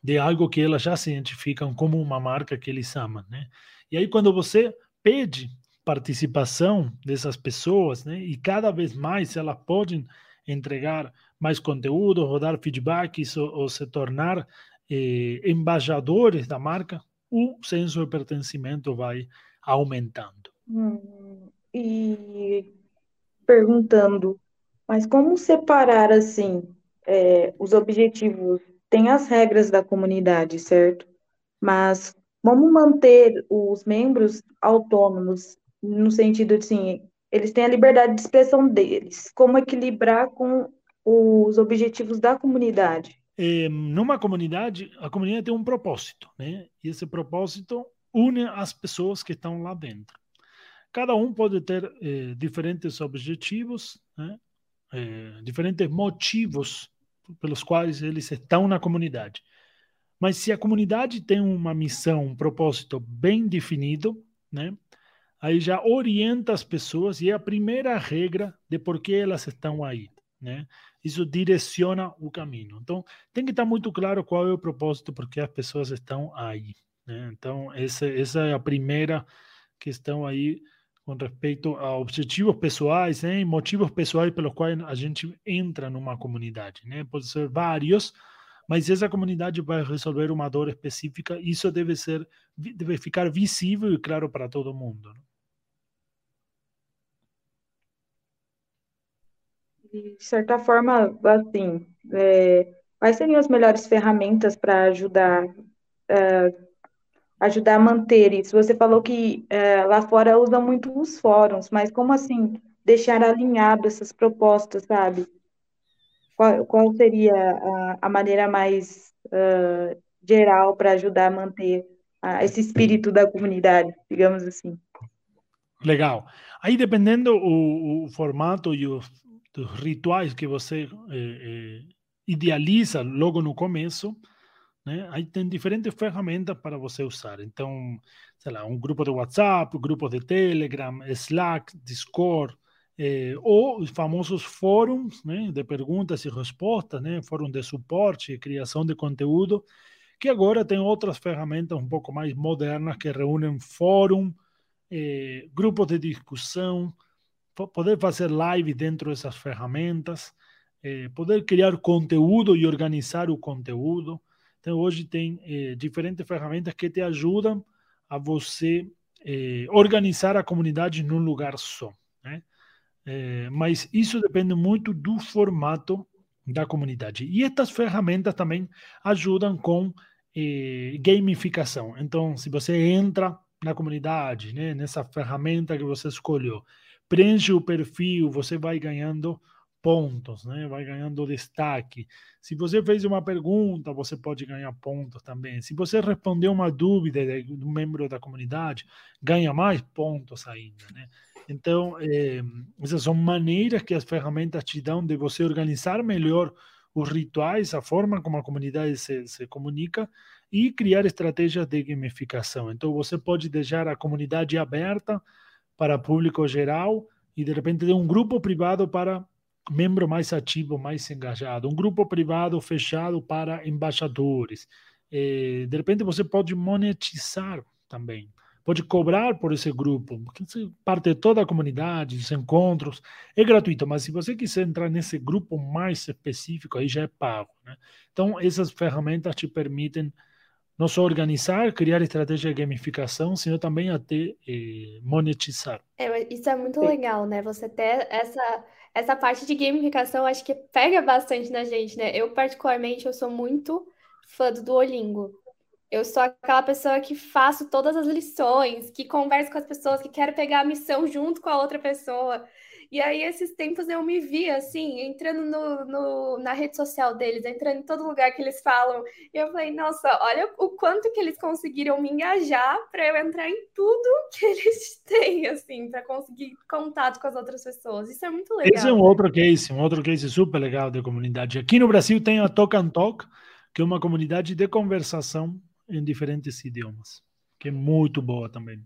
de algo que elas já se identificam como uma marca que eles amam, né? E aí, quando você pede participação dessas pessoas, né? E cada vez mais elas podem entregar mais conteúdo, ou dar feedbacks, ou, ou se tornar eh, embaixadores da marca, o senso de pertencimento vai aumentando. Hum, e perguntando, mas como separar assim é, os objetivos? Tem as regras da comunidade, certo? Mas como manter os membros autônomos no sentido de assim, eles têm a liberdade de expressão deles. Como equilibrar com os objetivos da comunidade? É, numa comunidade, a comunidade tem um propósito, né? E esse propósito une as pessoas que estão lá dentro. Cada um pode ter eh, diferentes objetivos, né? é, diferentes motivos pelos quais eles estão na comunidade. Mas se a comunidade tem uma missão, um propósito bem definido, né? Aí já orienta as pessoas e é a primeira regra de por que elas estão aí, né? Isso direciona o caminho. Então, tem que estar muito claro qual é o propósito por que as pessoas estão aí, né? Então, essa, essa é a primeira questão aí com respeito a objetivos pessoais, né? motivos pessoais pelos quais a gente entra numa comunidade, né? Pode ser vários, mas essa comunidade vai resolver uma dor específica, isso deve ser deve ficar visível e claro para todo mundo. Né? De certa forma, assim, é, quais seriam as melhores ferramentas para ajudar uh, ajudar a manter isso? Você falou que uh, lá fora usam muito os fóruns, mas como assim deixar alinhado essas propostas, sabe? Qual, qual seria a, a, maneira mais uh, geral para ajudar a manter uh, esse espírito da comunidade, digamos assim? Legal. Aí, dependendo o, o formato e os, os, rituais que você eh, eh, idealiza logo no começo, né? Aí tem diferentes ferramentas para você usar. Então, sei lá, um grupo de WhatsApp, grupo de Telegram, Slack, Discord, eh, ou os famosos fóruns né, de perguntas e respostas, né, fórum de suporte criação de conteúdo, que agora tem outras ferramentas um pouco mais modernas que reúnem fórum, eh, grupos de discussão, poder fazer live dentro dessas ferramentas, eh, poder criar conteúdo e organizar o conteúdo. Então, hoje tem eh, diferentes ferramentas que te ajudam a você eh, organizar a comunidade num lugar só. Né? É, mas isso depende muito do formato da comunidade. E estas ferramentas também ajudam com eh, gamificação. Então, se você entra na comunidade, né, nessa ferramenta que você escolheu, preenche o perfil, você vai ganhando pontos, né? Vai ganhando destaque. Se você fez uma pergunta, você pode ganhar pontos também. Se você respondeu uma dúvida de um membro da comunidade, ganha mais pontos ainda, né? Então, é, essas são maneiras que as ferramentas te dão de você organizar melhor os rituais, a forma como a comunidade se, se comunica e criar estratégias de gamificação. Então, você pode deixar a comunidade aberta para público geral e, de repente, ter um grupo privado para membro mais ativo, mais engajado, um grupo privado fechado para embaixadores. É, de repente, você pode monetizar também pode cobrar por esse grupo, porque parte de toda a comunidade, os encontros, é gratuito, mas se você quiser entrar nesse grupo mais específico, aí já é pago. Né? Então, essas ferramentas te permitem não só organizar, criar estratégia de gamificação, sino também até eh, monetizar. É, isso é muito legal, né? Você ter essa, essa parte de gamificação, acho que pega bastante na gente, né? Eu, particularmente, eu sou muito fã do Duolingo. Eu sou aquela pessoa que faço todas as lições, que converso com as pessoas, que quero pegar a missão junto com a outra pessoa. E aí, esses tempos eu me vi assim, entrando no, no, na rede social deles, entrando em todo lugar que eles falam. E eu falei, nossa, olha o quanto que eles conseguiram me engajar para eu entrar em tudo que eles têm, assim, para conseguir contato com as outras pessoas. Isso é muito legal. Esse é um outro case, um outro case super legal de comunidade. Aqui no Brasil tem a Talk and Talk, que é uma comunidade de conversação em diferentes idiomas, que é muito boa também.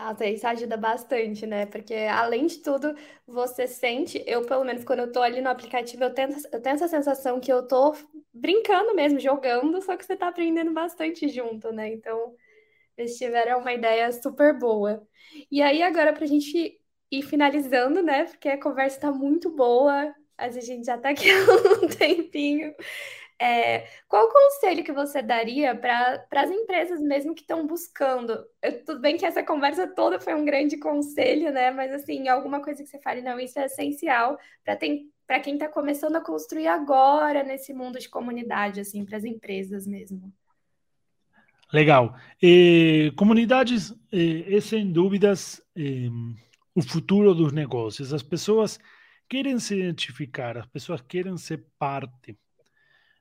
Nossa, isso ajuda bastante, né? Porque além de tudo, você sente, eu pelo menos quando eu tô ali no aplicativo, eu tenho, eu tenho essa sensação que eu tô brincando mesmo, jogando, só que você tá aprendendo bastante junto, né? Então, eles tiveram uma ideia super boa. E aí, agora, pra gente ir finalizando, né? Porque a conversa tá muito boa, a gente já tá aqui há um tempinho. É, qual o conselho que você daria para as empresas mesmo que estão buscando? Eu, tudo bem que essa conversa toda foi um grande conselho, né? Mas assim, alguma coisa que você fale, não, isso é essencial para quem está começando a construir agora nesse mundo de comunidade, assim, para as empresas mesmo. Legal. E, comunidades é sem dúvidas o futuro dos negócios. As pessoas querem se identificar, as pessoas querem ser parte.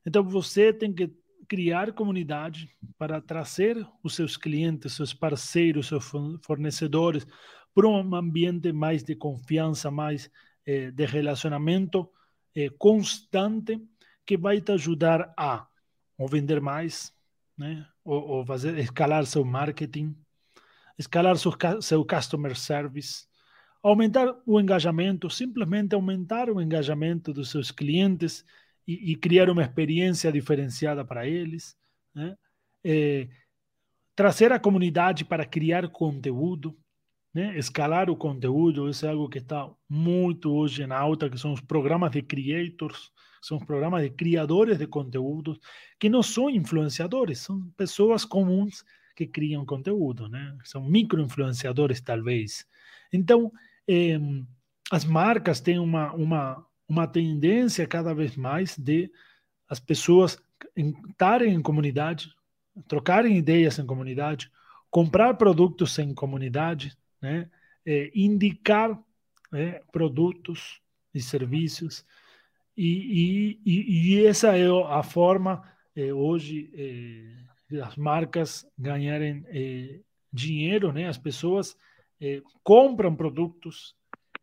Então você tem que criar comunidade para trazer os seus clientes, seus parceiros, seus fornecedores, para um ambiente mais de confiança, mais eh, de relacionamento eh, constante, que vai te ajudar a ou vender mais, né? ou, ou fazer escalar seu marketing, escalar seu, seu customer service, aumentar o engajamento, simplesmente aumentar o engajamento dos seus clientes e, e criar uma experiência diferenciada para eles, né? É, trazer a comunidade para criar conteúdo, né? escalar o conteúdo, isso é algo que está muito hoje em alta, que são os programas de creators, são os programas de criadores de conteúdos, que não são influenciadores, são pessoas comuns que criam conteúdo, né? São micro-influenciadores, talvez. Então, eh, as marcas têm uma, uma, uma tendência cada vez mais de as pessoas estarem em comunidade, trocarem ideias em comunidade, comprar produtos em comunidade, né? É, indicar né, produtos e serviços. E, e, e, essa é a forma é, hoje é, as marcas ganharem é, dinheiro, né? As pessoas é, compram produtos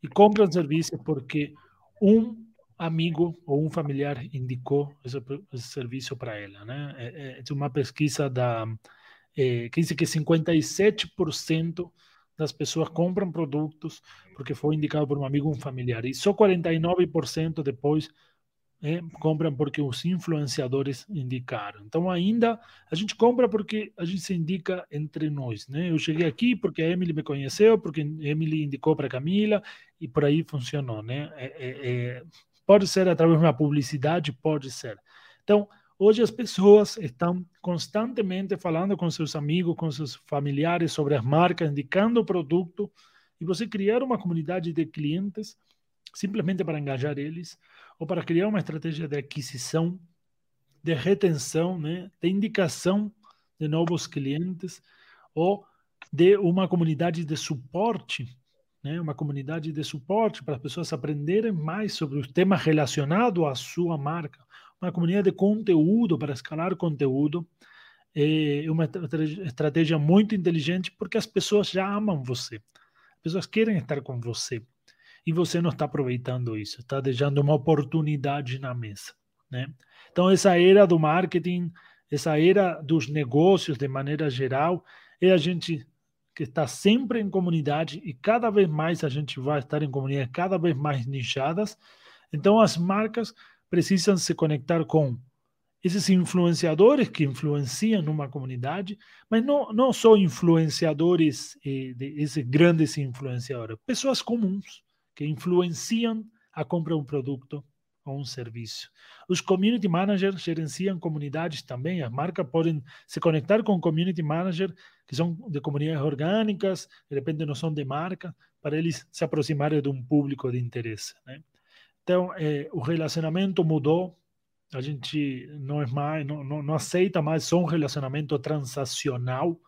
e compram serviços porque um amigo ou um familiar indicou esse, esse serviço para ela, né? É, é uma pesquisa da que diz que 57% das pessoas compram produtos porque foi indicado por um amigo ou um familiar. E só 49% depois é, compram porque os influenciadores indicaram. Então, ainda a gente compra porque a gente se indica entre nós. Né? Eu cheguei aqui porque a Emily me conheceu, porque a Emily indicou para Camila e por aí funcionou. Né? É, é, é, pode ser através de uma publicidade, pode ser. Então, Hoje as pessoas estão constantemente falando com seus amigos, com seus familiares sobre as marcas, indicando o produto, e você criar uma comunidade de clientes simplesmente para engajar eles, ou para criar uma estratégia de aquisição, de retenção, né, de indicação de novos clientes, ou de uma comunidade de suporte, né, uma comunidade de suporte para as pessoas aprenderem mais sobre os temas relacionados à sua marca uma comunidade de conteúdo para escalar conteúdo é uma estratégia muito inteligente porque as pessoas já amam você. As pessoas querem estar com você. E você não está aproveitando isso, está deixando uma oportunidade na mesa. Né? Então, essa era do marketing, essa era dos negócios de maneira geral, é a gente que está sempre em comunidade e cada vez mais a gente vai estar em comunidades cada vez mais nichadas. Então, as marcas precisam se conectar com esses influenciadores que influenciam numa comunidade, mas não, não só influenciadores, eh, de, esses grandes influenciadores, pessoas comuns que influenciam a compra de um produto ou um serviço. Os community managers gerenciam comunidades também, as marcas podem se conectar com community managers que são de comunidades orgânicas, de repente não são de marca, para eles se aproximarem de um público de interesse. Né? Então, é, o relacionamento mudou. A gente não é mais, não, não, não aceita mais só um relacionamento transacional.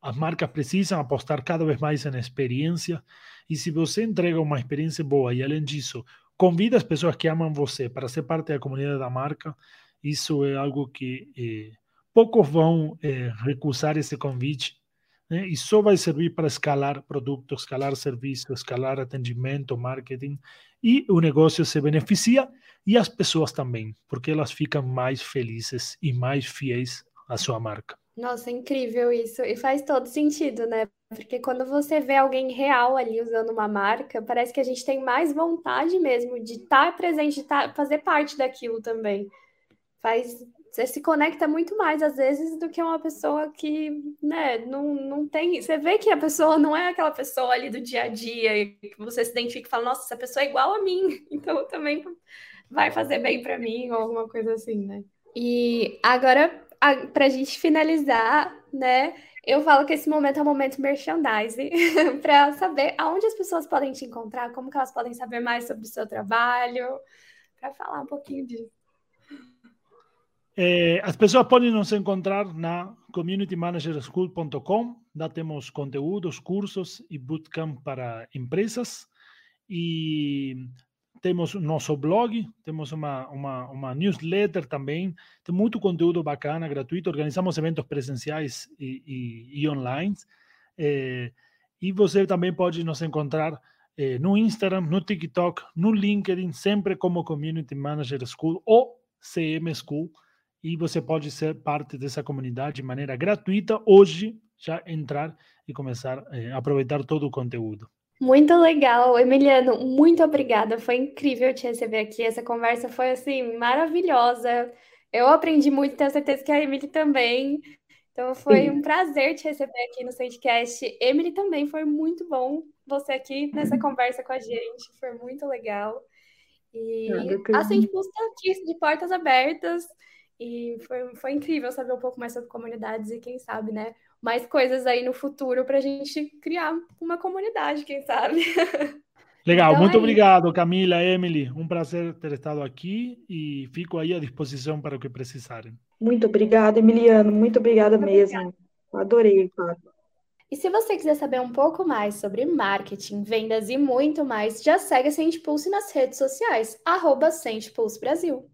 As marcas precisam apostar cada vez mais em experiência. E se você entrega uma experiência boa e, além disso, convida as pessoas que amam você para ser parte da comunidade da marca, isso é algo que é, poucos vão é, recusar esse convite né? e só vai servir para escalar produtos, escalar serviços, escalar atendimento, marketing, e o negócio se beneficia e as pessoas também, porque elas ficam mais felizes e mais fiéis à sua marca. Nossa, incrível isso. E faz todo sentido, né? Porque quando você vê alguém real ali usando uma marca, parece que a gente tem mais vontade mesmo de estar presente, de estar, fazer parte daquilo também. Faz você se conecta muito mais às vezes do que uma pessoa que, né, não, não tem. Você vê que a pessoa não é aquela pessoa ali do dia a dia que você se identifica e fala, nossa, essa pessoa é igual a mim, então também vai fazer bem para mim ou alguma coisa assim, né? E agora, para a gente finalizar, né? Eu falo que esse momento é um momento merchandising, para saber aonde as pessoas podem te encontrar, como que elas podem saber mais sobre o seu trabalho, para falar um pouquinho disso. Eh, as pessoas podem nos encontrar na communitymanagerschool.com. Lá temos conteúdos, cursos e bootcamp para empresas. E temos nosso blog, temos uma, uma, uma, newsletter também. Tem muito conteúdo bacana, gratuito. Organizamos eventos presenciais e, e, e online. Eh, E você também pode nos encontrar eh, no Instagram, no TikTok, no LinkedIn, sempre como Community Manager School ou CM School. E você pode ser parte dessa comunidade de maneira gratuita hoje, já entrar e começar eh, a aproveitar todo o conteúdo. Muito legal, Emiliano, muito obrigada. Foi incrível te receber aqui. Essa conversa foi assim maravilhosa. Eu aprendi muito, tenho certeza que a Emily também. Então foi Sim. um prazer te receber aqui no Sandcast. Emily também foi muito bom você aqui nessa conversa com a gente. Foi muito legal. E a Sandpulse está aqui de portas abertas. E foi, foi incrível saber um pouco mais sobre comunidades e quem sabe, né? Mais coisas aí no futuro para a gente criar uma comunidade, quem sabe. Legal, então, muito é obrigado, Camila, Emily. Um prazer ter estado aqui e fico aí à disposição para o que precisarem. Muito obrigada, Emiliano. Muito obrigada muito mesmo. Obrigada. Adorei, Fábio. E se você quiser saber um pouco mais sobre marketing, vendas e muito mais, já segue a Sente Pulse nas redes sociais, arroba Sente Pulse Brasil.